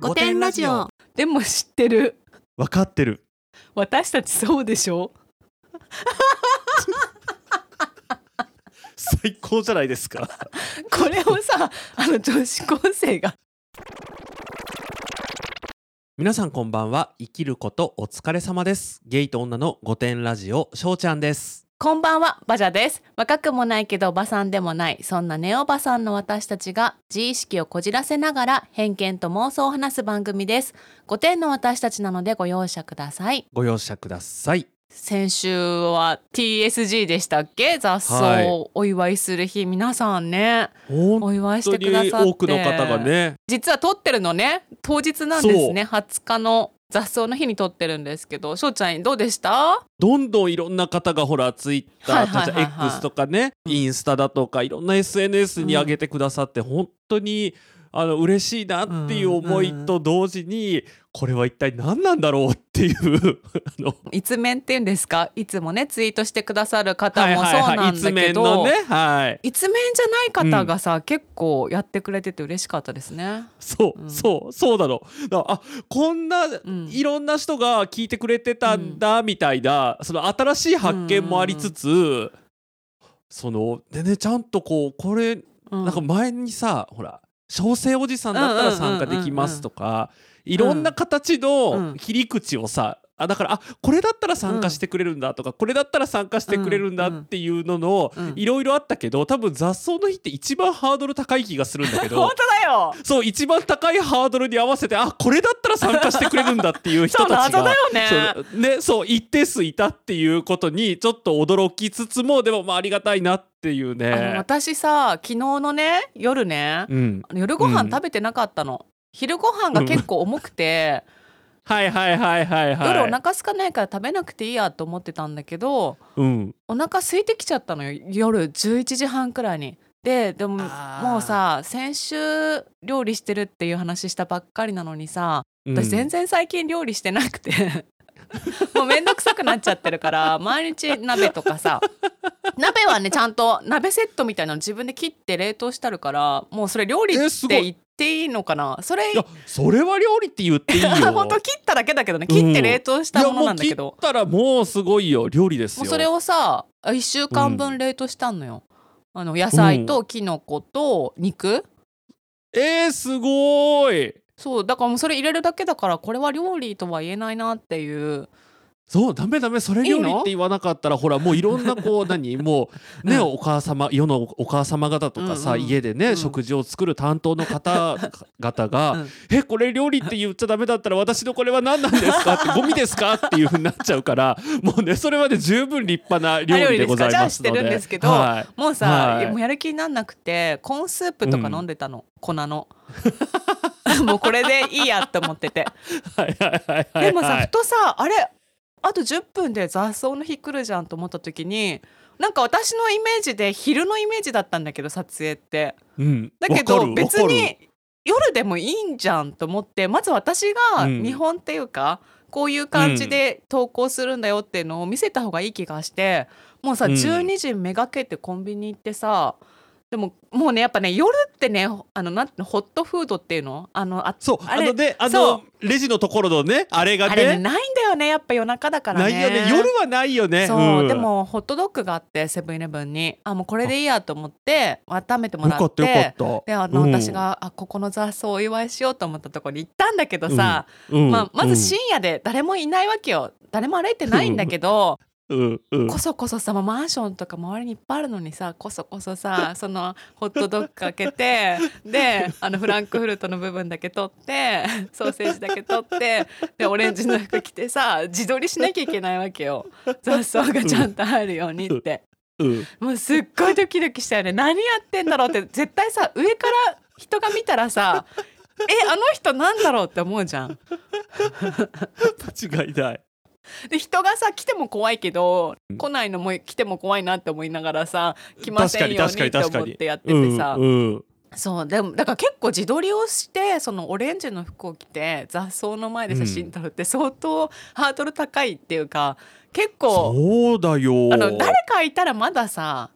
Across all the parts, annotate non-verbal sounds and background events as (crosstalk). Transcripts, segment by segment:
五点ラジオ。でも知ってる。分かってる。私たちそうでしょ？最高じゃないですか。これをさあの女子高生が。皆さんこんばんは。生きることお疲れ様です。ゲイと女の五点ラジオしょうちゃんですこんばんはバジャです。若くもないけどおばさんでもない。そんなネオバさんの私たちが自意識をこじらせながら偏見と妄想を話す番組です。5点の私たちなのでご容赦ください。ご容赦ください。先週は TSG でしたっけ？雑草はい。をお祝いする日、皆さんね本お祝いしてくださって。多くの方がね。実は撮ってるのね。当日なんですね。20日の雑草の日に撮ってるんですけどしょうちゃんどうでした？どんどんいろんな方がほらツイッタはいーはいはいはい。X とかねインスタだとかいろんな SNS に上げてくださって、本当にあの嬉しいなっていう思いと同時に、これは一体何なんだろうっていうあの。一面っていうんですか？いつもねツイートしてくださる方はいもそうはいはいなんだけ一面のど、ねはい。一面じゃない方がさ、結構やってくれてて嬉しかったですね。そう、うん。そうそうなの。だからあこんな、ん。いろんな人が聞いてくれてたんだみたいな、その新しい発見もありつつ、そのでねちゃんとこうこれうん。なんか前にさほら小生おじさんだったら参加できますとかいろんな形うのん。切り口をさあだからあこれだったら参加してくれるんだとか、これだったら参加してくれるんだっていうののうん。いろいろあったけど多分雑草の日って一番ハードル高い気がするんだけど (laughs) 本当だよ。そう一番高いハードルに合わせてあこれだったら参加してくれるんだっていう人たちが (laughs) 謎だよね。そうねそう一定数いたっていうことにちょっと驚きつつもでもまあありがたいなっていうね。私さ昨日のね夜ね、うん、夜ご飯うん食べてなかったの、昼ご飯が結構重くて、はいはいはいはいはい。夜お腹空かないから食べなくていいやと思ってたんだけどうん、お腹空いてきちゃったのよ。夜11時半くらいに。ででももうさ先週料理してるっていう話したばっかりなのにさうん。私全然最近料理してなくて。(laughs) もうめんどくさくなっちゃってるから毎日鍋とかさ (laughs) 鍋はねちゃんと鍋セットみたいなの自分で切って冷凍してあるからもうそれ料理って言っていいのかな？それいやそれは料理って言っていいよ。(laughs) 本当切っただけだけどね。切って冷凍したものなんだけいやもうど切ったらもうすごいよ料理ですよ。もうそれをさ1週間分冷凍したのよ、あの野菜ときのこと肉、えー、すごい。そうだからもうそれ入れるだけだからこれは料理とは言えないなっていうそうダメダメそれ料理って言わなかったらほらもういろんなこう (laughs) 何？もうね、うん。お母様世のお母様方とかさ、うんうん家でね、うん。食事を作る担当の方々 (laughs) が「うん。えこれ料理って言っちゃダメだったら私のこれは何なんですか? (laughs)」って「ゴミですか?」っていうふうになっちゃうからもうねそれはね十分立派な料理でございますので。でですけどはい。もうさ、はい。もうやる気になんなくてコーンスープとか飲んでたの、粉の。もうこれでいいやって思ってて。はいはいはいはいでもさ、はいふとさあれあと10分で雑草の日来るじゃんと思った時になんか私のイメージで昼のイメージだったんだけど撮影って。うん。だけど別に夜でもいいんじゃんと思ってまず私がうん。見本っていうか、こういう感じで投稿するんだよっていうのを見せた方がいい気がしてもうさ、うん。12時めがけてコンビニ行ってさでももうねやっぱね夜ってねあのなんホットフードっていうの？あのあそうあのねあそのレジのところのねあれがあれねねないんだよねやっぱ夜中だからね。ないよね。夜はないよね。そう、ん。でもホットドッグがあってセブンイレブンに。あもうこれでいいやと思って温めてもらっよかってたよかった。であの、うん。私があここの雑草をお祝いしようと思ったところに行ったんだけどさ、うんまあ、まずうん深夜で誰もいないわけよ。誰も歩いてないんだけど、うんうん。こそこそさマンションとか周りにいっぱいあるのにさこそこそさ (laughs) そのホットドッグ開けてであのフランクフルトの部分だけ取ってソーセージだけ取ってでオレンジの服着てさ自撮りしなきゃいけないわけよ。雑草がちゃんと入るようにって。うん。もうすっごいドキドキしたよね。何やってんだろうって絶対さ上から人が見たらさえあの人なんだろうって思うじゃん。(laughs) 間違いないで人がさ来ても怖いけどうん。来ないのも来ても怖いなって思いながらさ来ませんようって思ってやっててさ、うんうんそうでもだから結構自撮りをしてそのオレンジの服を着て雑草の前で写真撮るって相当ハードル高いっていうか結構そうだよ。あの誰かいたらまださ、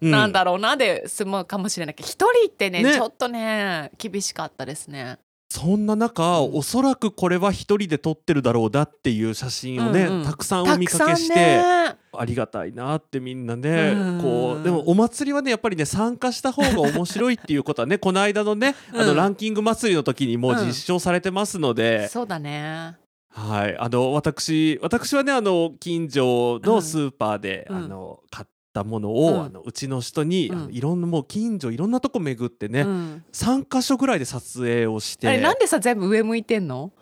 うん。なんだろうなで済むかもしれないけど一人ってねね。ちょっとね厳しかったですね。そんな中、うん。おそらくこれは一人で撮ってるだろうなっていう写真をね、うんうん。たくさんお見かけして、ね。ありがたいなってみんなね、うん。こうでもお祭りはねやっぱりね参加した方が面白いっていうことはね (laughs) この間のね、あのうんランキング祭りの時にもう実証されてますので、そうだね。はい。あの私私はねあの近所のスーパーで、うん。あの買ったものを、うん。あのうちの人に、うん。いろんなもう近所いろんなとこ巡ってね、うん。3箇所ぐらいで撮影をしてあれなんでさ全部上向いてんの？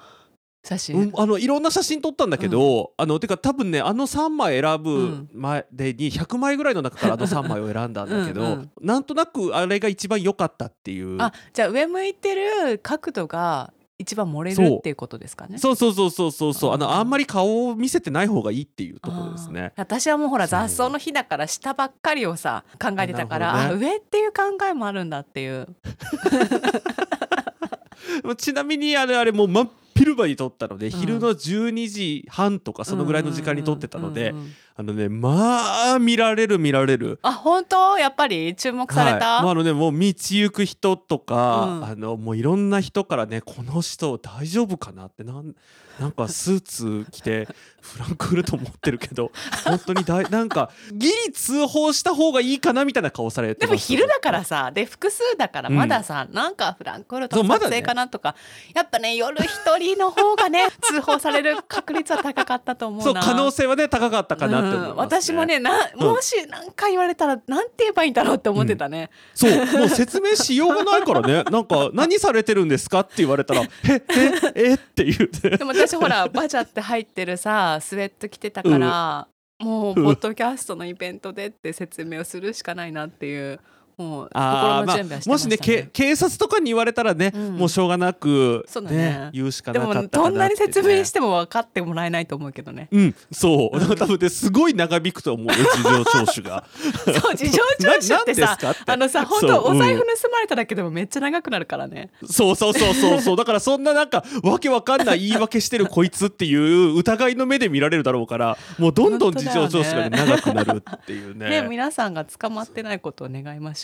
写真、うん、あのいろんな写真撮ったんだけど、あのてか多分ねあの3枚選ぶうん。までに100枚ぐらいの中からあの (laughs) 3枚を選んだんだけどうんうん。なんとなくあれが一番良かったっていう。あじゃあ上向いてる角度が一番盛れるっていうことですかね。そうそうそうそうそう。そうあのあんまり顔を見せてない方がいいっていうところですね。私はもうほら雑草の日だから下ばっかりをさ考えてたからあ、あなるほど上っていう考えもあるんだっていう。(laughs) ちなみにあれあれもう真っ昼間に撮ったので、ん。昼の12時半とかそのぐらいの時間に撮ってたので、うんうんうんうんあのねまあ見られる見られる。あ本当？やっぱり？注目された、はい、もうあのねもう道行く人とか、うん。あのもういろんな人からねこの人大丈夫かな？ってなんなんかスーツ着て (laughs) フランクフルト持ってるけど (laughs) 本当に大なんかギリ通報した方がいいかなみたいな顔されてでも昼だからさで複数だからうん。まださ、なんかフランクフルトの撮影かなとか、やっぱね夜一人の方がね通報される確率は高かったと思うな。そう可能性はね高かったかなって思います、ね。うん私もねなうん。もし何か言われたらなんて言えばいいんだろうって思ってたね、そうもう説明しようがないからね。(laughs) なんか何されてるんですかって言われたらえええって言うてでも私ほら (laughs) バジャって入ってるさスウェット着てたから、もうポッドキャストのイベントでって説明をするしかないなっていうもう心の準備はしてもましたね,、しねけ警察とかに言われたらね、うん。もうしょうがなく、そうだね。言うしかでもなかったかなどんなに説明してもも分かってもらえないと思うけどね。うんそう。多分ねすごい長引くと思うよ事情聴取が。そう (laughs) 事情聴取ってさかって。あのさ本当お財布うん。盗まれただけでもめっちゃ長くなるからね、そうそうそうそうそう。だからそんななんかわけわかんない言い訳してるこいつっていう疑いの目で見られるだろうからもうどんどん事情聴取がね長くなるっていうね。ね。皆さんが捕まってないことを願いましょ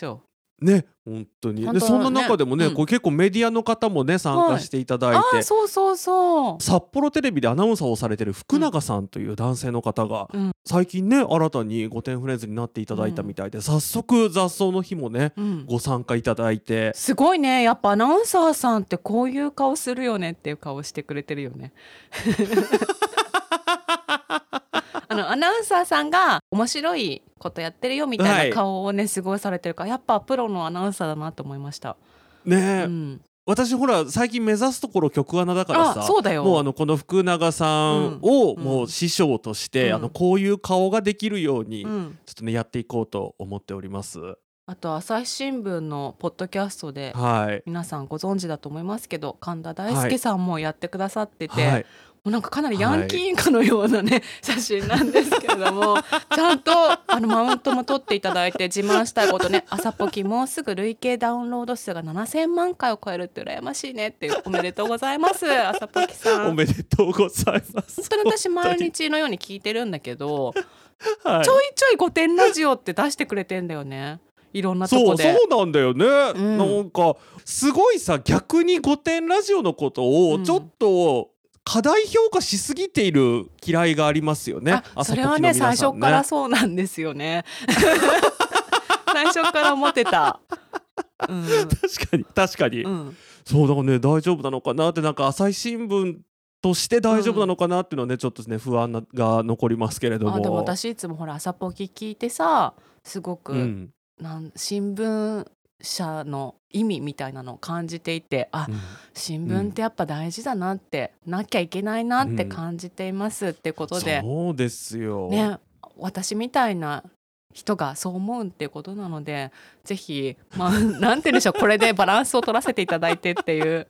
ね本当に。でそんな中でもね、うん。こう結構メディアの方もね参加していただう、いて、ああそうそうそう。札幌テレビでアナウンサーをされてる福永さんという男性の方が、うん。最近ね新たに御殿フレンズになっていただいたみたいで、早速雑草の日もねうん。ご参加いただいて。すごいね。やっぱアナウンサーさんってこういう顔するよねっていう顔してくれてるよね (laughs) あのアナウンサーさんが面白いことやってるよみたいな顔をねすごいされてるからやっぱプロのアナウンサーだなと思いました、ねえ、うん、私ほら最近目指すところ曲穴だからさあそうだよ。もうあのこの福永さんをうん。もう師匠として、うん。あのこういう顔ができるように、うん、ちょっとねやっていこうと思っております。あと朝日新聞のポッドキャストではい。皆さんご存知だと思いますけど神田大輔さんもやってくださってて、はい。もうなんかかなりヤンキーインカのようなね、写真なんですけれども (laughs) ちゃんとあのマウントも取っていただいて自慢したいことね朝ポキもうすぐ累計ダウンロード数が7000万回を超えるって羨ましいねっていうおめでとうございます朝ポキさんおめでとうございます。本当に私毎日のように聞いてるんだけど、はいちょいちょい「御殿ラジオ」って出してくれてんだよねいろんなとそうこで。そうなんだよね、ん。なんかすごいさ逆に「御殿ラジオ」のことをうん。ちょっと過大評価しすぎている嫌いがありますよね。あそれはね最初からそうなんですよね。(laughs) 最初から思ってた、うん。確かに確かに、うん、そうだからね大丈夫なのかなってなんか朝日新聞として大丈夫なのかなっていうのはね、ちょっとね不安なが残りますけれども。あでも私いつもほら朝ポキ聞いてさすごく、うんなん新聞社の意味みたいなのを感じていてあうん。新聞ってやっぱ大事だなって、なきゃいけないなって感じていますってことで、そうですよ、ね私みたいな人がそう思うっていうことなのでぜひまあなんて言うんでしょうこれでバランスを取らせていただいてっていう。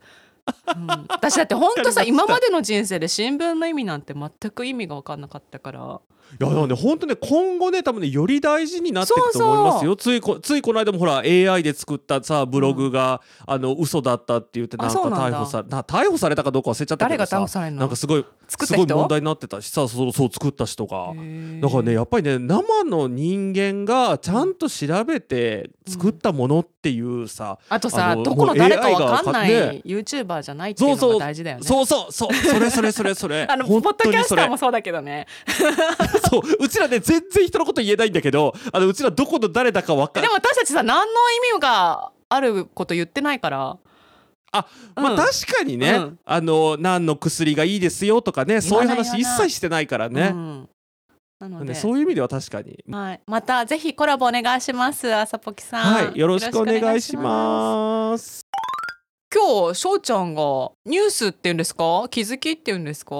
うん、私だって本当さ今までの人生で新聞の意味なんて全く意味が分かんなかったから。いやだからね本当ね今後ね多分ねより大事になっていくと思いますよ。ついこついこの間もほら AI で作ったさブログが、あの嘘だったって言ってなんか逮捕さな逮捕されたかどうか忘れちゃったけ誰がどさ逮捕されるの？なんかすごい作った人？すごい問題になってたしさそうそう作った人が。だからねやっぱりね生の人間がちゃんと調べて作ったものっていうさ、あとさどこの誰かわかんない YouTuber バーじゃないっていうのが大事だよね。そうそう。そう。それそれそれそれ。(laughs) あのポ本ッドキャスターもそうだけどね。(laughs) そう。うちらね全然人のこと言えないんだけどあのうちらどこの誰だか分かでるも私たちさ何の意味があること言ってないから。あまあうん。確かにね、うん。あの何の薬がいいですよとかねそういう話一切してないからうね,、ん。なので、ねそういう意味では確かに。はい、またぜひコラボお願いします。あさぽきさん。はい。よろしくお願いします。今日しょうちゃんがニュースっていうんですか？気づきっていうんですか？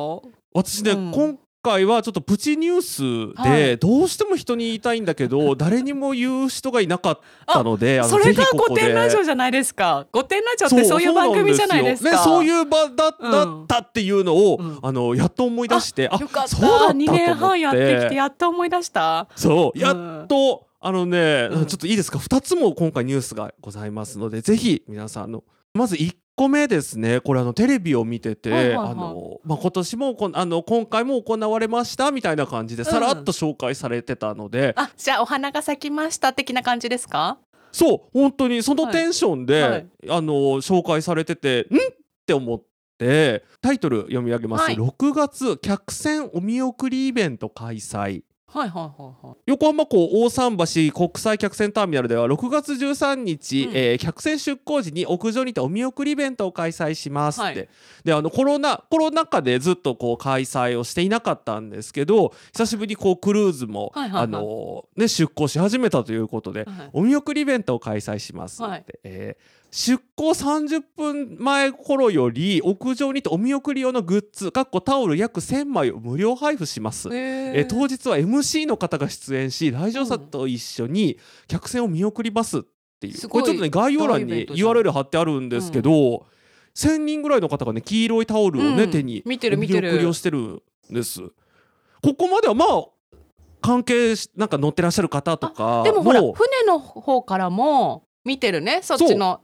私ね、うん今回はちょっとプチニュースはでいどうしても人に言いたいんだけど (laughs) 誰にも言う人がいなかったのでそれが御殿ラジでオじゃないですか。御殿ラジオってそういう番組じゃないですか。ね、そういう場だったっていうのを、うんあのやっと思い出してあよかった。そうだったと思って2年半やってきてやっと思い出した。そうやうんっと、あのね、うんちょっといいですか？2つも今回ニュースがございますのでぜひ皆さんあのまず1個目ですね。これあのテレビを見てて、はいはいはい。あのまあ、今年もこんあの今回も行われましたみたいな感じでさらっと紹介されてたので、あ、じゃあお花が咲きました的な感じですか？そう本当にそのテンションで、はい。はいあの紹介されててん？って思ってタイトル読み上げます、はい。6月客船お見送りイベント開催はいはいはいはい。横浜港大桟橋国際客船ターミナルでは6月13日、うん。えー客船出港時に屋上にてお見送りイベントを開催しますって、はい。であのコロナコロナ禍でずっとこう開催をしていなかったんですけど久しぶりにこうクルーズも、はいはいはい。あのね、出港し始めたということで、はい。お見送りイベントを開催しますって、はい。えー出港30分前頃より屋上にてお見送り用のグッズかっこタオル約1000枚を無料配布します。ええー当日は MC の方が出演し来場者と一緒に客船を見送りますっていう、すごいこれちょっとね概要欄に URL 貼ってあるんですけど、1,000人ぐらいの方がね黄色いタオルをね、うん。手に見てる見てる。お見送りをしてるんです。ここまではまあ関係しなんか乗ってらっしゃる方とかでもほらも船の方からも見てるねそっちの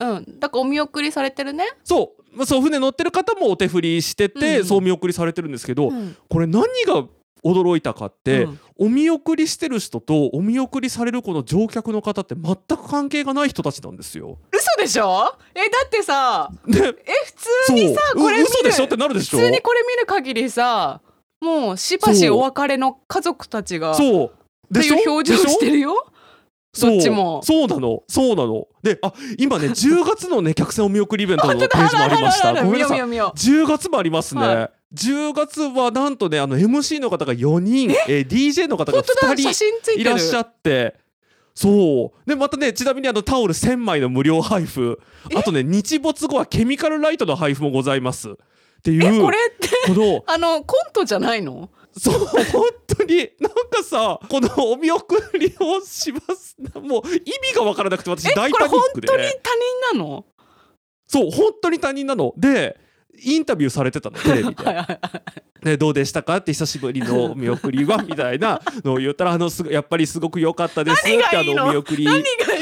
うん。だからお見送りされてるね、そう。まあそう船乗ってる方もお手振りしてて、うん。そうお見送りされてるんですけど、うん。これ何が驚いたかって、うん。お見送りしてる人とお見送りされるこの乗客の方って全く関係がない人たちなんですよ。嘘でしょ？えだってさでえ普通にさこれ嘘でしょ？ってなるでしょ？普通にこれ見る限りさもうしばしお別れの家族たちがってそう。でしょ？いう表情してるよそうどっちも。そうなの。そうなの。であ今ね (laughs) 10月のね客船お見送りイベントのページもありました。ごめんなさい。見よう見よ10月もありますね、は10月はなんとねあの MC の方が4人。え？ー DJ の方がう本当だ2写人いらっしゃって。そう。でまたねちなみにあのタオル1000枚の無料配布。あとね日没後はケミカルライトの配布もございます。っていうえこれってこの (laughs) あのコントじゃないの？そう本当に。なんかさこのお見送りをします。もう意味が分からなくて私え大パニックで。当に他人なの？そう本当に他人なの。でインタビューされてたのテレビでね、どうでしたかって久しぶりのお (laughs) 見送りはみたいなのを言ったらあのすごやっぱりすごく良かったですってあのお見送り。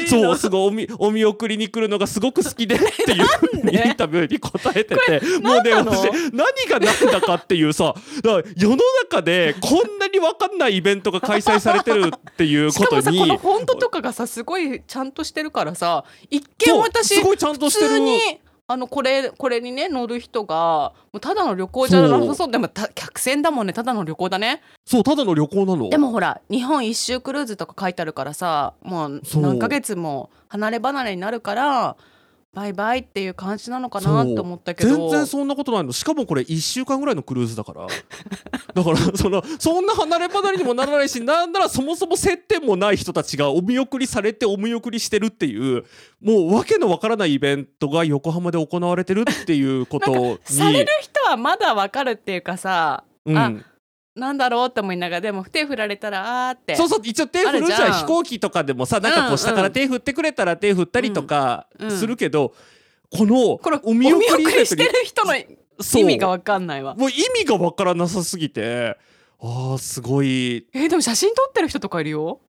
そうすごいおみお見送りに来るのがすごく好きでっていうふうインタビューに答えててもうね私何が何だかっていうさだ世の中でこんなに分かんないイベントが開催されてるっていうことにもさこのフォントとかがさすごいちゃんとしてるからさ一見私すごいちゃんとしてる。普通にあのこれこれにね乗る人がもうただの旅行じゃなさそうでもた客船だもんね。ただの旅行だね。そうただの旅行なの。でもほら日本一周クルーズとか書いてあるからさもう。何ヶ月も離れ離れになるからバイバイっていう感じなのかなそう。って思ったけど。全然そんなことないの。しかもこれ1週間ぐらいのクルーズだから。(laughs) だからそのそんな離れ離れにもならないしなんならそもそも接点もない人たちがお見送りされてお見送りしてるっていうもうわけのわからないイベントが横浜で行われてるっていうことに。される人はまだわかるっていうかさ、うん。あなんだろうって思いながらでも手振られたらあーって。そうそう一応手振るじゃん。飛行機とかでもさなんかこうんううん下から手振ってくれたら手振ったりとかうんするけど、このこれお見送りしてる人の意味がわかんないわ。もう意味がわからなさすぎてあーすごい。えーでも写真撮ってる人とかいるよ。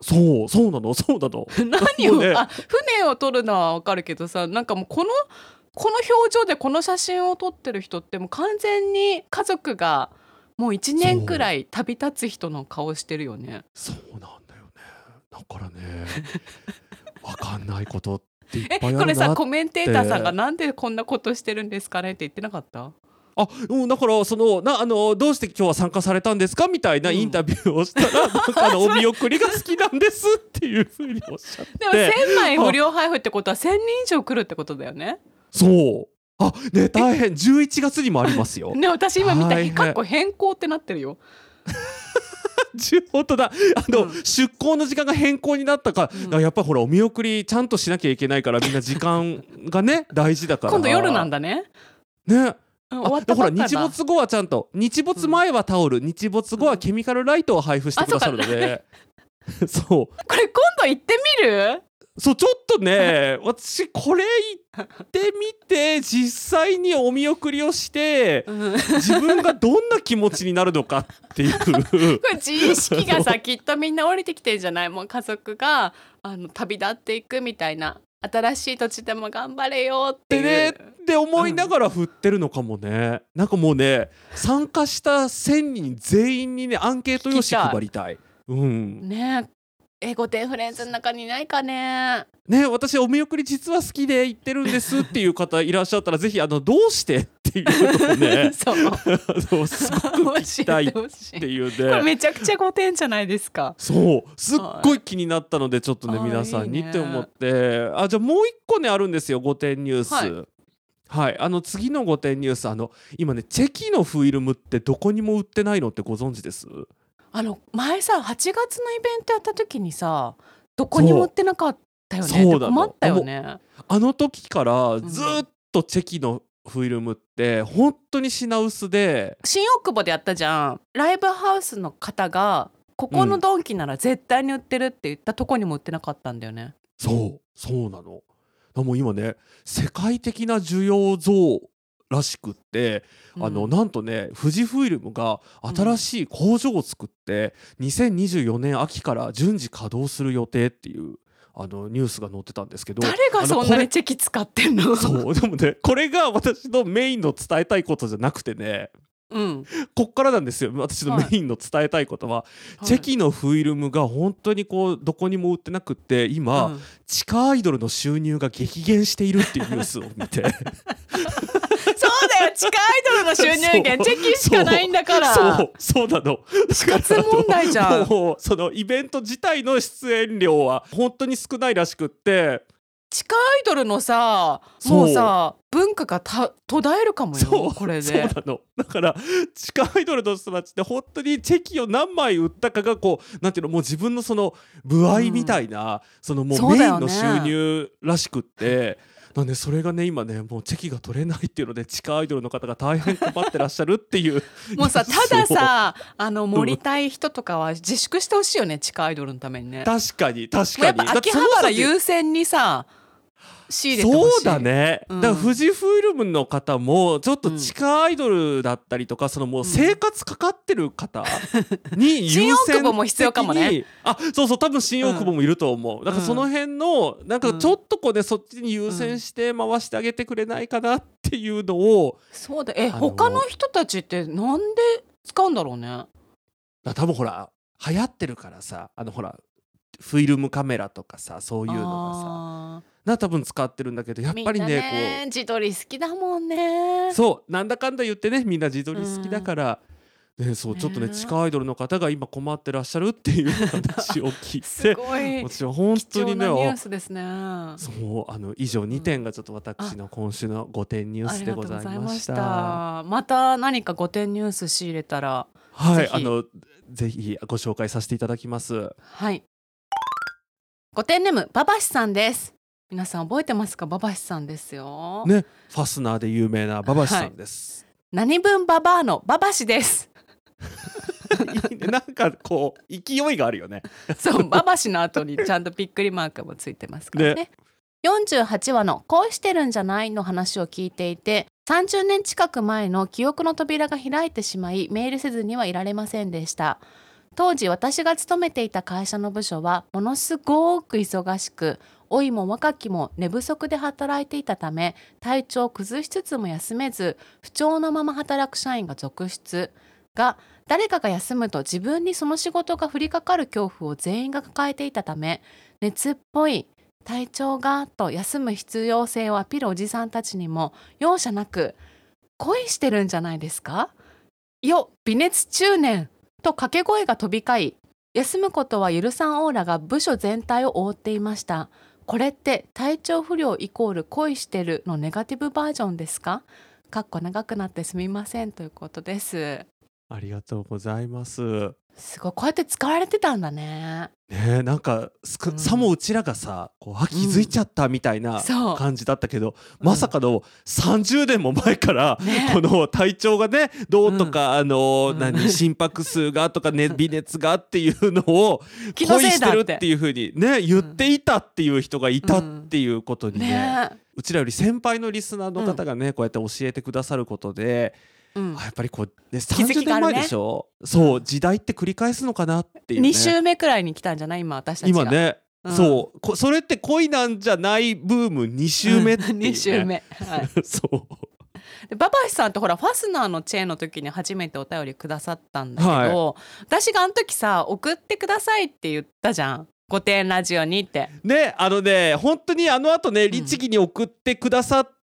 そうそうなのそうなの。(laughs) 何を、ね。あ船を撮るのはわかるけどさなんかもうこのこの表情でこの写真を撮ってる人ってもう完全に家族がもう1年くらい旅立つ人の顔してるよね。そうなんだよね。だからね (laughs) わかんないことっていっえぱいあるなって。これさコメンテーターさんがなんでこんなことしてるんですかねって言ってなかった？あ、うん、だからそのなあのどうして今日は参加されたんですか？みたいなうんインタビューをしたら、(laughs) なんかあのお見送りが好きなんですっていうふうにおっしゃって。でも1000枚無料配布ってことは1000人以上来るってことだよね。そうあね大変。11月にもありますよ。ね私今見たかっこ変更ってなってるよ。(laughs) 本当だ。あの、うん。出航の時間が変更になったから,、うん。やっぱりほらお見送りちゃんとしなきゃいけないからみんな時間がね大事だから。今度夜なんだね。ね。うん終わあほらったばっかだ。日没後はちゃんと。日没前はタオル、日没後はケミカルライトを配布してくださるので、(laughs) そう。これ今度行ってみる？そうちょっとね (laughs) 私これ行ってみて実際にお見送りをしてうん。自分がどんな気持ちになるのかっていう。(laughs) これ自意識がさ (laughs) きっとみんな降りてきてるじゃない？もう家族があの旅立っていくみたいな新しい土地でも頑張れよっていう、でねって思いながら振ってるのかもね、なんかもうね参加した1,000人全員にねアンケート用紙配りたい。うん、ねえ英語テンフレンズの中にいないかね。ね私お見送り実は好きで行ってるんですっていう方いらっしゃったらぜひあのどうしてっていうのをね。(laughs) そう。そうすごく聞きたいっていうこれねめちゃくちゃ5点じゃないですか。そう。すっごい気になったのでちょっとね皆さんにって思って。あじゃあもう一個ねあるんですよ5点ニュース。はい。はい、あの次の5点ニュースあの今ねチェキのフィルムってどこにも売ってないのってご存知です？あの前さ8月のイベントやった時にさどこにも売ってなかったよね？困ったよね。あの時からん。ずっとチェキのフィルムって本当に品薄で新大久保でやったじゃん。ライブハウスの方がここのドンキなら絶対に売ってるって言ったとこにも売ってなかったんだよね、そう。そうなの。もう今ね世界的な需要増らしくって、あのうんなんとね富士フイルムが新しい工場を作って、2024年秋から順次稼働する予定っていうあのニュースが載ってたんですけど誰がそんなにチェキ使ってんの？そうでもねこれが私のメインの伝えたいことじゃなくてねうん、こっからなんですよ。私のメインの伝えたいことは、チェキのフィルムが本当にこうどこにも売ってなくって今、うん。地下アイドルの収入が激減しているっていうニュースを見て (laughs) よ地下アイドルの収入源チェキしかないんだから。そうそうなの。死活問題じゃんもうそのイベント自体の出演料は本当に少ないらしくって。地下アイドルのさもうさ文化がた途絶えるかもよこれそうでなの。だから地下アイドルの人たちって本当にチェキを何枚売ったかがこうなんていうのもう自分のその歩合みたいな、そのもうメインの収入らしくって。なんでそれがね今ねもうチェキが取れないっていうので地下アイドルの方が大変困ってらっしゃるっていう (laughs) もうさたださあの盛りたい人とかは自粛してほしいよね地下アイドルのためにね。確かに確かに。やっぱ秋葉原優先にさ仕入れてほしい。そうだね、うん。だから富士フイルムの方もちょっと地下アイドルだったりとか、そのもう生活かかってる方に優先 (laughs) 新大久保も必要かもね。的にあそうそう多分新大久保もいると思う、だからその辺のなんかちょっとこうね、そっちに優先して回してあげてくれないかなっていうのをそうだ。え他の人たちってなんで使うんだろうね。だ多分ほら流行ってるからさあのほらフィルムカメラとかさそういうのがさ。あな多分使ってるんだけどやっぱりねね自撮り好きだもんね。そうなんだかんだ言ってねみんな自撮り好きだから、ね、そうちょっとねね地下アイドルの方が今困ってらっしゃるっていう話を聞いすてごい。私は本貴当にねニューあスですね。そうあの以上2点がちょっと私の今週の5点ニュースでございました。た。また何か5点ニュース仕入れたらはいあのぜひご紹介させていただきます。はい。5点ネームババシさんです皆さん覚えてますか？ババシさんですよ、ね。ファスナーで有名な馬場さんです。何分ババアのババシです。(laughs) いいね。なんかこう勢いがあるよね。そうババシの後にちゃんとびっくりマークもついてますからね。48話の「恋してるんじゃない?」の話を聞いていて30年近く前の記憶の扉が開いてしまいメールせずにはいられませんでした。当時私が勤めていた会社の部署はものすごく忙しく老いも若きも寝不足で働いていたため体調を崩しつつも休めず不調のまま働く社員が続出。が誰かが休むと自分にその仕事が降りかかる恐怖を全員が抱えていたため熱っぽい体調がと休む必要性をアピールおじさんたちにも容赦なく恋してるんじゃないですか？よ微熱中年と掛け声が飛び交い休むことは許さんオーラが部署全体を覆っていました。これって体調不良イコール恋してるのネガティブバージョンですか？かっこ長くなってすみませんということです。ありがとうございます。ねすごいこうやって使われてたんだねえなんかさもうちらがさこうあ気づいちゃったみたいな感じだったけど、まさかの30年も前から、ね。この体調がねどうとか、あのうん。何心拍数がとか、ね、(laughs) 微熱がっていうのを恋してるっていうふうにね言っていたっていう人がいたっていうことにね,、ね。うちらより先輩のリスナーの方がね、こうやって教えてくださることで、うん。あやっぱりこう、ね、づき30があるね。年前でしょ、そう時代って繰り返すのかなっていう、ね、2週目くらいに来たんじゃない？今私たちが。今ね、うん。そう。こそれって恋なんじゃないブーム2週目っていう、ね、2週目、はい、(laughs) そう。でババシさんってほらファスナーのチェーンの時に初めてお便りくださったんだけど、私があの時さ送ってくださいって言ったじゃん「御殿ラジオに」って。ねあのね本当にあの後ね律儀に送ってくださって、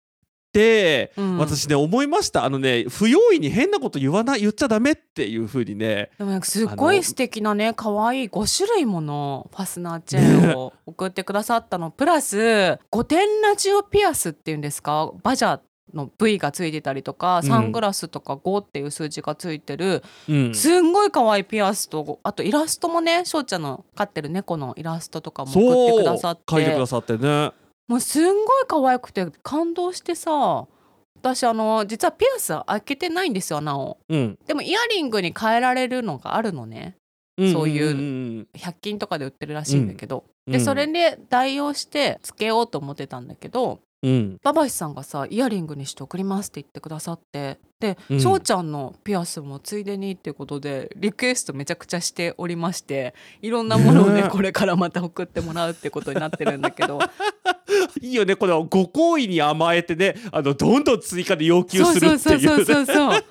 うん。私ね思いました。あのね不用意に変なこと言わない言っちゃダメっていう風にね。でもすっごい素敵なね可愛い5種類ものファスナーチェーンを送ってくださったの、プラス御殿ラジオピアスっていうんですか？バジャの V がついてたりとかうん。サングラスとか5っていう数字がついてる、うん。すんごい可愛いピアスとあとイラストもね翔ちゃんの飼ってる猫のイラストとかも送ってくださって。書いてくださってねもうすんごい可愛くて感動してさ私あの実はピアス開けてないんですよ穴をうん。でもイヤリングに変えられるのがあるのね。そういうんん。100均とかで売ってるらしいんだけど、うん。でそれで代用してつけようと思ってたんだけどうんババシさんがさイヤリングにして送りますって言ってくださってでうん。翔、ちゃんのピアスもついでにっていうことでリクエストめちゃくちゃしておりましていろんなものをねね。これからまた送ってもらうってことになってるんだけど。(laughs) いいよね。このご好意に甘えてねあのどんどん追加で要求するっていう。そうそうそうそうそう。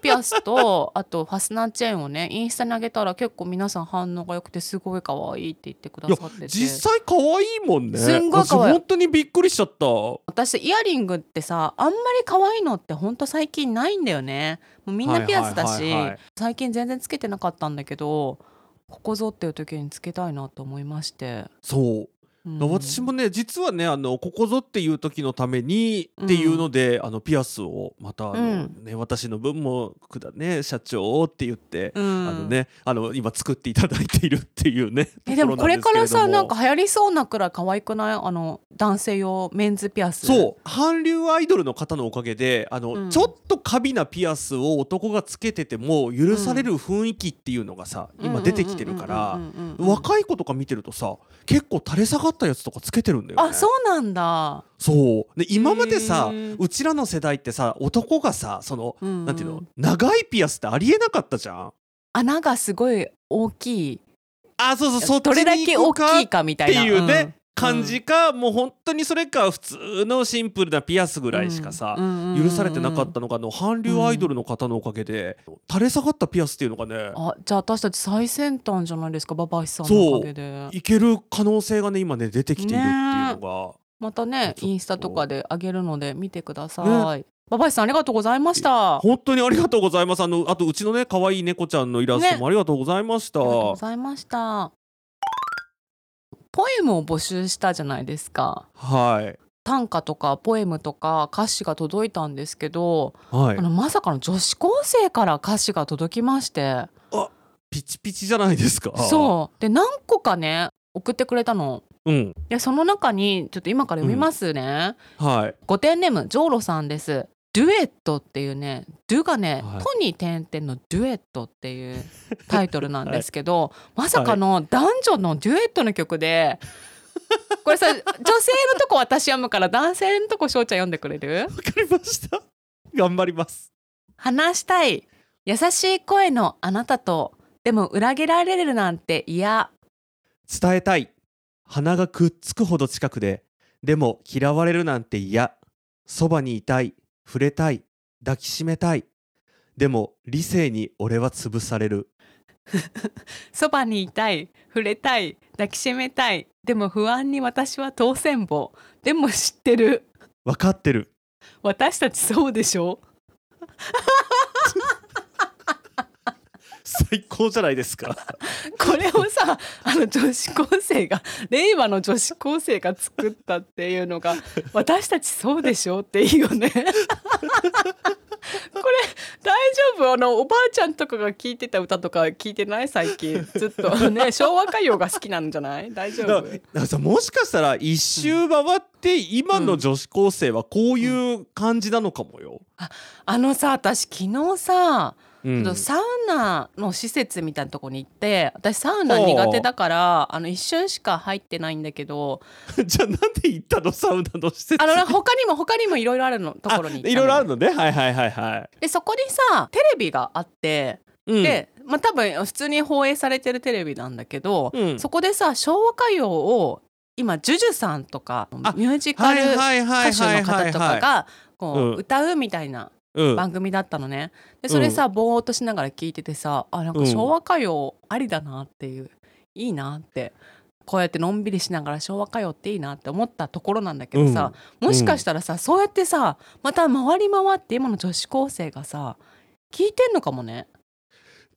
ピアスとあとファスナーチェーンをねインスタに上げたら結構皆さん反応が良くてすごい可愛いって言ってくださってて。実際可愛いもんね。すんごい可愛い。私本当にびっくりしちゃった。私イヤリングってさあんまり可愛いのってほんと最近ないんだよね。もうみんなピアスだし、最近全然つけてなかったんだけどここぞっていう時につけたいなと思いまして、そう。うん。私もね実はねあのここぞっていう時のためにっていうので、あのピアスをまたあの、うん。ね、私の分もくだね社長って言って、うん。あのねあの今作っていただいているっていうねえでもこれからさなんかか流行りそうなくらい可愛くない？あの男性用メンズピアス。そう。韓流アイドルの方のおかげであの、うん。ちょっと過敏なピアスを男がつけてても許される雰囲気っていうのがさ、今出てきてるからうんうんうんうんうん若い子とか見てるとさ結構垂れ下がったやつとかつけてるんだよね。あそうなんだ。そう。で今までさうちらの世代ってさ男がさその、うんうん。なんていうの？長いピアスってありえなかったじゃん。穴がすごい大きい。あそうそうそっちどれだけ大きいかみたっていうね、ん感じか、もう本当にそれか普通のシンプルなピアスぐらいしかさ、うんうんうんうん。許されてなかったのがあの韓流アイドルの方のおかげで、垂れ下がったピアスっていうのがねあじゃあ私たち最先端じゃないですかババイさんのおかげで。いける可能性がね今ね出てきているっていうのが、またねインスタとかであげるので見てください、ババイさんありがとうございました。あ本当にありがとうございます。あのあとうちのね可愛い猫ちゃんのイラストもありがとうございました、りがとうございましたポエムを募集したじゃないですか。はい。短歌とかポエムとか歌詞が届いたんですけど、はい。あのまさかの女子高生から歌詞が届きまして。ピチピチじゃないですか。そう。で何個かね送ってくれたの。ううん。でその中にちょっと今から読みますね、はい。ご点ネームジョーロさんですデュエットっていうねドゥがね、はい。トに点々のデュエットっていう (laughs) タイトルなんですけど、まさかの男女のデュエットの曲でこれさ女性のとこ私読むから男性のとこ翔ちゃん読んでくれる？わかりました。頑張ります。話したい優しい声のあなたとでも裏切られるなんて嫌。伝えたい。鼻がくっつくほど近くででも嫌われるなんて嫌。そばにいたい触れたい抱きしめたい。でも理性に俺は潰される。(laughs) そばにいたい触れたい抱きしめたい。でも不安に私は当選簿でも知ってる。分かってる。私たちそうでしょ？最高じゃないですか。(laughs) これをさあの女子高生が令和の女子高生が作ったっていうのが私たちそうでしょっていいよね。(laughs) これ大丈夫？あのおばあちゃんとかが聞いてた歌とか聞いてない？最近。ずっとね昭和歌謡が好きなんじゃない？大丈夫？だだからさもしかしたら一周回って今の女子高生はこういう感じなのかもよ。あのさ私昨日さうん。サウナの施設みたいなとこに行って私サウナ苦手だからあの一瞬しか入ってないんだけど。(laughs) じゃあなんで行ったのサウナの施設？あのな他にも他にもいろいろあるのところにいろいろあるのね。はいはいはいはい。でそこにさテレビがあって、うん、で、まあ、多分普通に放映されてるテレビなんだけど、うん。そこでさ昭和歌謡を今ジュジュさんとかあミュージカル歌手の方とかがこう歌うみたいなうん番組だったのね。でそれさぼーっとしながら聞いててさあなんか昭和歌謡ありだなっていういいなって。こうやってのんびりしながら昭和歌謡っていいなって思ったところなんだけどさ、もしかしたらさ、そうやってさまた回り回って今の女子高生がさ聞いてんのかもね。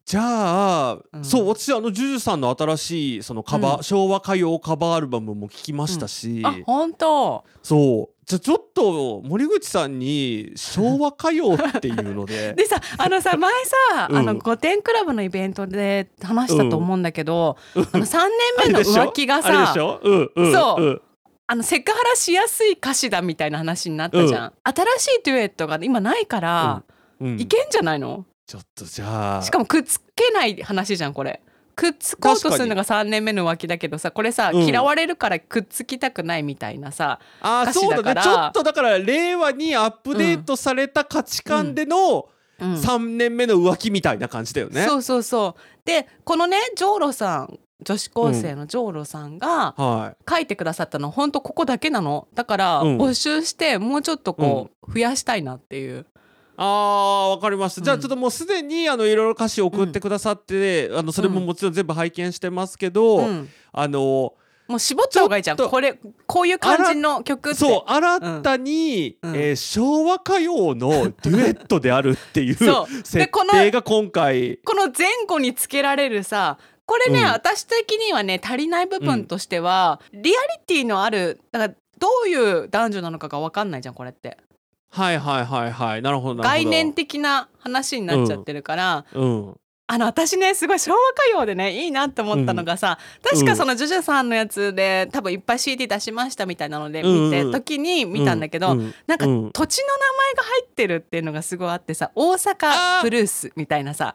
じゃあ、うん。そう私あのジュジュさんの新しいそのカバー、うん。昭和歌謡カバーアルバムも聞きましたし、あ本当。そう。じゃあちょっと森口さんに昭和歌謡っていうので。(laughs) でさあのさ前さ、うん。あの御殿クラブのイベントで話したと思うんだけど、あの3年目の浮気がさしょ、うんうん、そう。うん。あのセクハラしやすい歌詞だみたいな話になったじゃん、新しいデュエットが今ないから、うん。いけんじゃないの？ちょっとじゃあ。しかもくっつけない話じゃんこれ。くっつこうとするのが3年目の浮気だけどさこれさ、うん。嫌われるからくっつきたくないみたいなさあそうだね。ちょっとだから令和にアップデートされた価値観でのうん。3年目の浮気みたいな感じだよね。そうそうそう。でこのねジョーロさん女子高生のジョーロさんがは書いてくださったの本当ここだけなの。だからうん。募集してもうちょっとこう増やしたいなっていう、い、あーわかりました、じゃあうんちょっともうすでにあのいろいろ歌詞送ってくださって、あのそれももちろん全部拝見してますけど、うん。あのもう絞った方がいいじゃんこれこういう感じの曲ってそう新たに、うん。えー昭和歌謡のデュエットであるっていう (laughs) 設この定が今回この前後につけられるさこれね、うん。私的にはね足りない部分としては、リアリティのあるだからどういう男女なのかが分かんないじゃんこれってはいはいはいはい。なるほどなるほど。概念的な話になっちゃってるから、うん。あの私ねすごい昭和歌謡でねいいなって思ったのがさ、確かそのジュジュさんのやつで多分いっぱい CD 出しましたみたいなので見て、うんうん時に見たんだけど、うん。なんかうん。土地の名前が入ってるっていうのがすごいあってさ大阪ブルースみたいなさ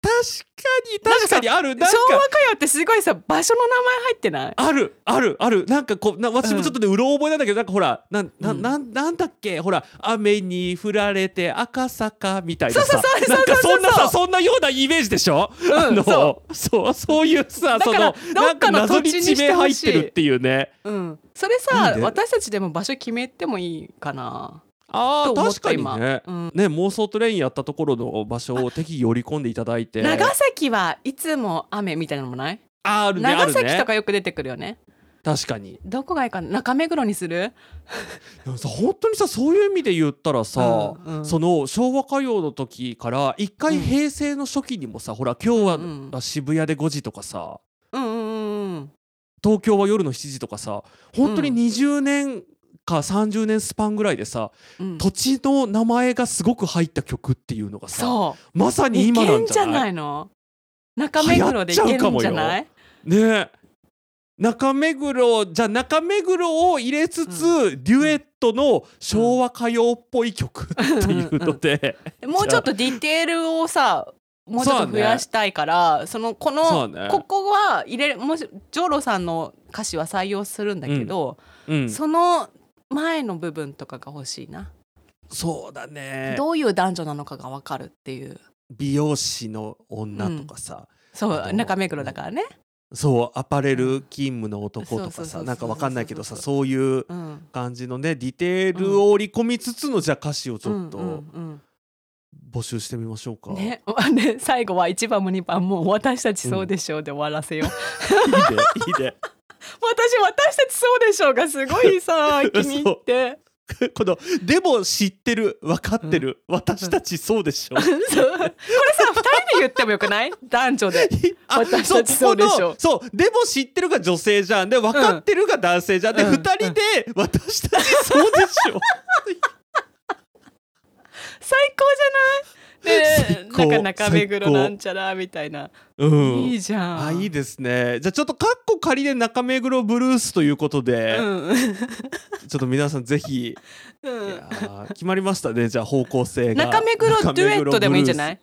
確かに確かにある。なんか。昭和歌謡ってすごいさ場所の名前入ってない？あるあるある。なんかこうな私もちょっとねうろ覚えなんだけどなんかほらなんなうん。なんなんだっけ？ほら雨に降られて赤坂みたいなさ。そうそうそうなんかそんなそうそう。そうさそんなようなイメージでしょ、うんあのそそうそういうさそのなんか謎に土地名入っしてるっていうね。うん、それさ私たちでも場所決めてもいいかなあ確かにね。うん。ね妄想トレインやったところの場所を適宜寄り込んでいただいて。長崎はいつも雨みたいなのもない？あるねあ長崎とかよく出てくるよね。確かに。どこがいいかな？中目黒にする？(laughs) 本当にさそういう意味で言ったらさ、うんうん。その昭和歌謡の時から一回うん。平成の初期にもさ、ほら今日は、うん。渋谷で5時とかさ。うんうんうんうん。東京は夜の7時とかさ本当にうん。20年か30年スパンぐらいでさ、うん。土地の名前がすごく入った曲っていうのがさそう。まさにい今けじゃなんんじゃない？の中目黒でいけるんじゃない？ね。え中目黒じゃあ中目黒を入れつつ、デュエットの昭和歌謡っぽい曲っていうので、(laughs) もうちょっとディテールをさもうちょっと増やしたいからそ,、のこそうね。のここは入れるもしジョーロさんの歌詞は採用するんだけど、うん、その前の部分とかが欲しいな、そうだね。どういう男女なのかが分かるっていう。美容師の女とかさ、そうあと中目黒だからね、そうアパレル勤務の男とかそうそうそうそうさなんかわかんないけどさそういううん、感じのねディテールを織り込みつつのじゃあ歌詞をちょっとうんうんうん。募集してみましょうか、ね、で (laughs) 最後は1番も2番も私たちそうでしょうで終わらせよう、(laughs) いいねいいね私私たちそうでしょうがすごいさ気に入って。(laughs) このでも知ってる分かってる、私たちそうでしょ。(laughs) そう。これさ2人で言ってもよくない？男女で。(laughs) あ私たちそうでしょそうでも知ってるが女性じゃんで分かってるが男性じゃん、でうん。二人で私たちそうでしょ。最高じゃない？最なんか中目黒なんちゃらみたいな、うん。いいじゃん。あいいですね。じゃあちょっとカッコ仮で中目黒ブルースということで、うん。ちょっと皆さんぜひ、いうん決まりましたね。じゃあ方向性が。中目黒デュエットでもいいんじゃない？い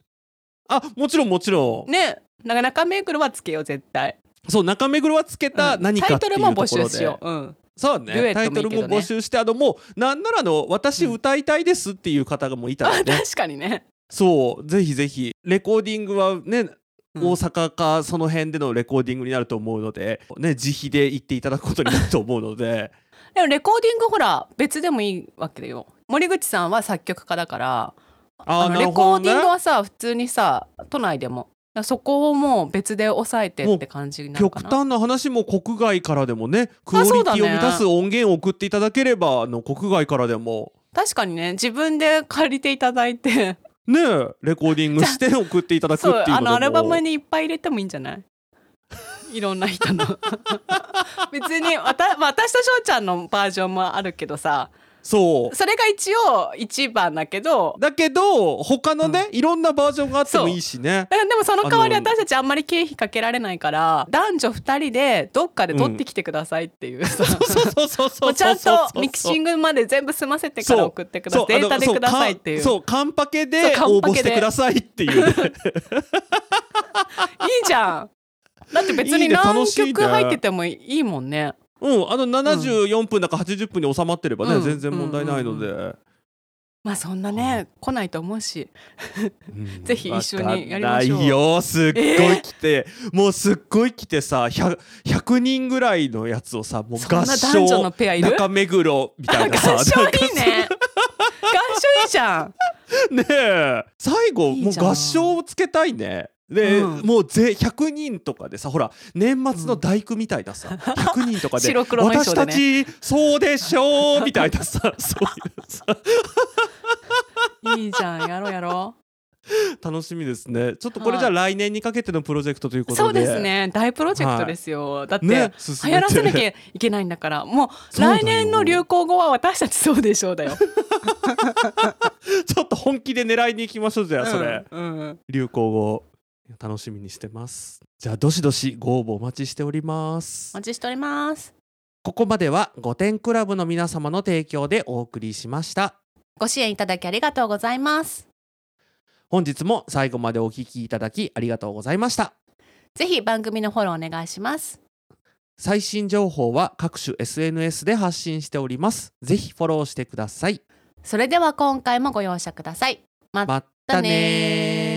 あもちろんもちろん、ね。なんか中目黒はつけよう絶対。そう中目黒はつけたうん。何かっていうところで、タイトルも募集しよう、うん、そうデュエットね。タイトルも募集してあのもうなんならあの私歌いたいですっていう方がもういたらあね確かにね、そうぜひぜひ。レコーディングはね、うん。大阪かその辺でのレコーディングになると思うので、ね、自費で行っていただくことになると思うので。(laughs) でもレコーディングほら別でもいいわけだよ。森口さんは作曲家だからあのレコーディングはさ普通にさ都内でも。そこをもう別で抑えてって感じになるかな。極端な話も国外からでもね。クオリティを満たす音源を送っていただければあの国外からでも。確かにね自分で借りていただいてねレコーディングして送っていただくっていうのも。あのアルバムにいっぱい入れてもいいんじゃない？(laughs) いろんな人の。(laughs) 別にわた私と翔ちゃんのバージョンもあるけどさそう。それが一応一番だけどだけど他のね、いろんなバージョンがあってもいいしね。えでもその代わり私たちあんまり経費かけられないから男女2人でどっかで撮ってきてくださいっていう。さ、(laughs) そうそうそうそうちゃんとミキンシングまで全部済ませてから送ってください。データでくださいっていう。そう。カンパケでそうカンパケで。応募してくださいっていう。ね (laughs) いいじゃん。だって別いいねに何曲入っててもいいもんねうんあの74分だか80分に収まってればね、うん。全然問題ないので、まあそんなね来ないと思うし。うん。ぜひ一緒にやりましょう。わかんないよ。すっごい来て、もうすっごい来てさ 100, 100人ぐらいのやつをさもう合そんな男女の唱ペアいる？中目黒みたいなさ合唱いいね。合唱いいじゃん。(laughs) ねえ。最後いいじゃん。もう合唱をつけたいねで、うん。もうぜ100人とかでさほら年末の大工みたいなさ、100人とかでね。私たちそうでしょうみたいなさ (laughs) そういうさ。いいじゃんやろうやろ楽しみですね。ちょっとこれじゃあ来年にかけてのプロジェクトということで。うそうですね大プロジェクトですよ、だって、ね流行らせなきゃいけないんだからもう来年の流行語は私たちそうでしょうだよ。(laughs) ちょっと本気で狙いに行きましょうじゃあそれ、うんうん。流行語楽しみにしてます。じゃあどしどしご応募お待ちしております。お待ちしております。ここまでは5点クラブの皆様の提供でお送りしました。ご支援いただきありがとうございます。本日も最後までお聞きいただきありがとうございました。ぜひ番組のフォローお願いします。最新情報は各種 SNS で発信しております。ぜひフォローしてください。それでは今回もご容赦ください。ままたねー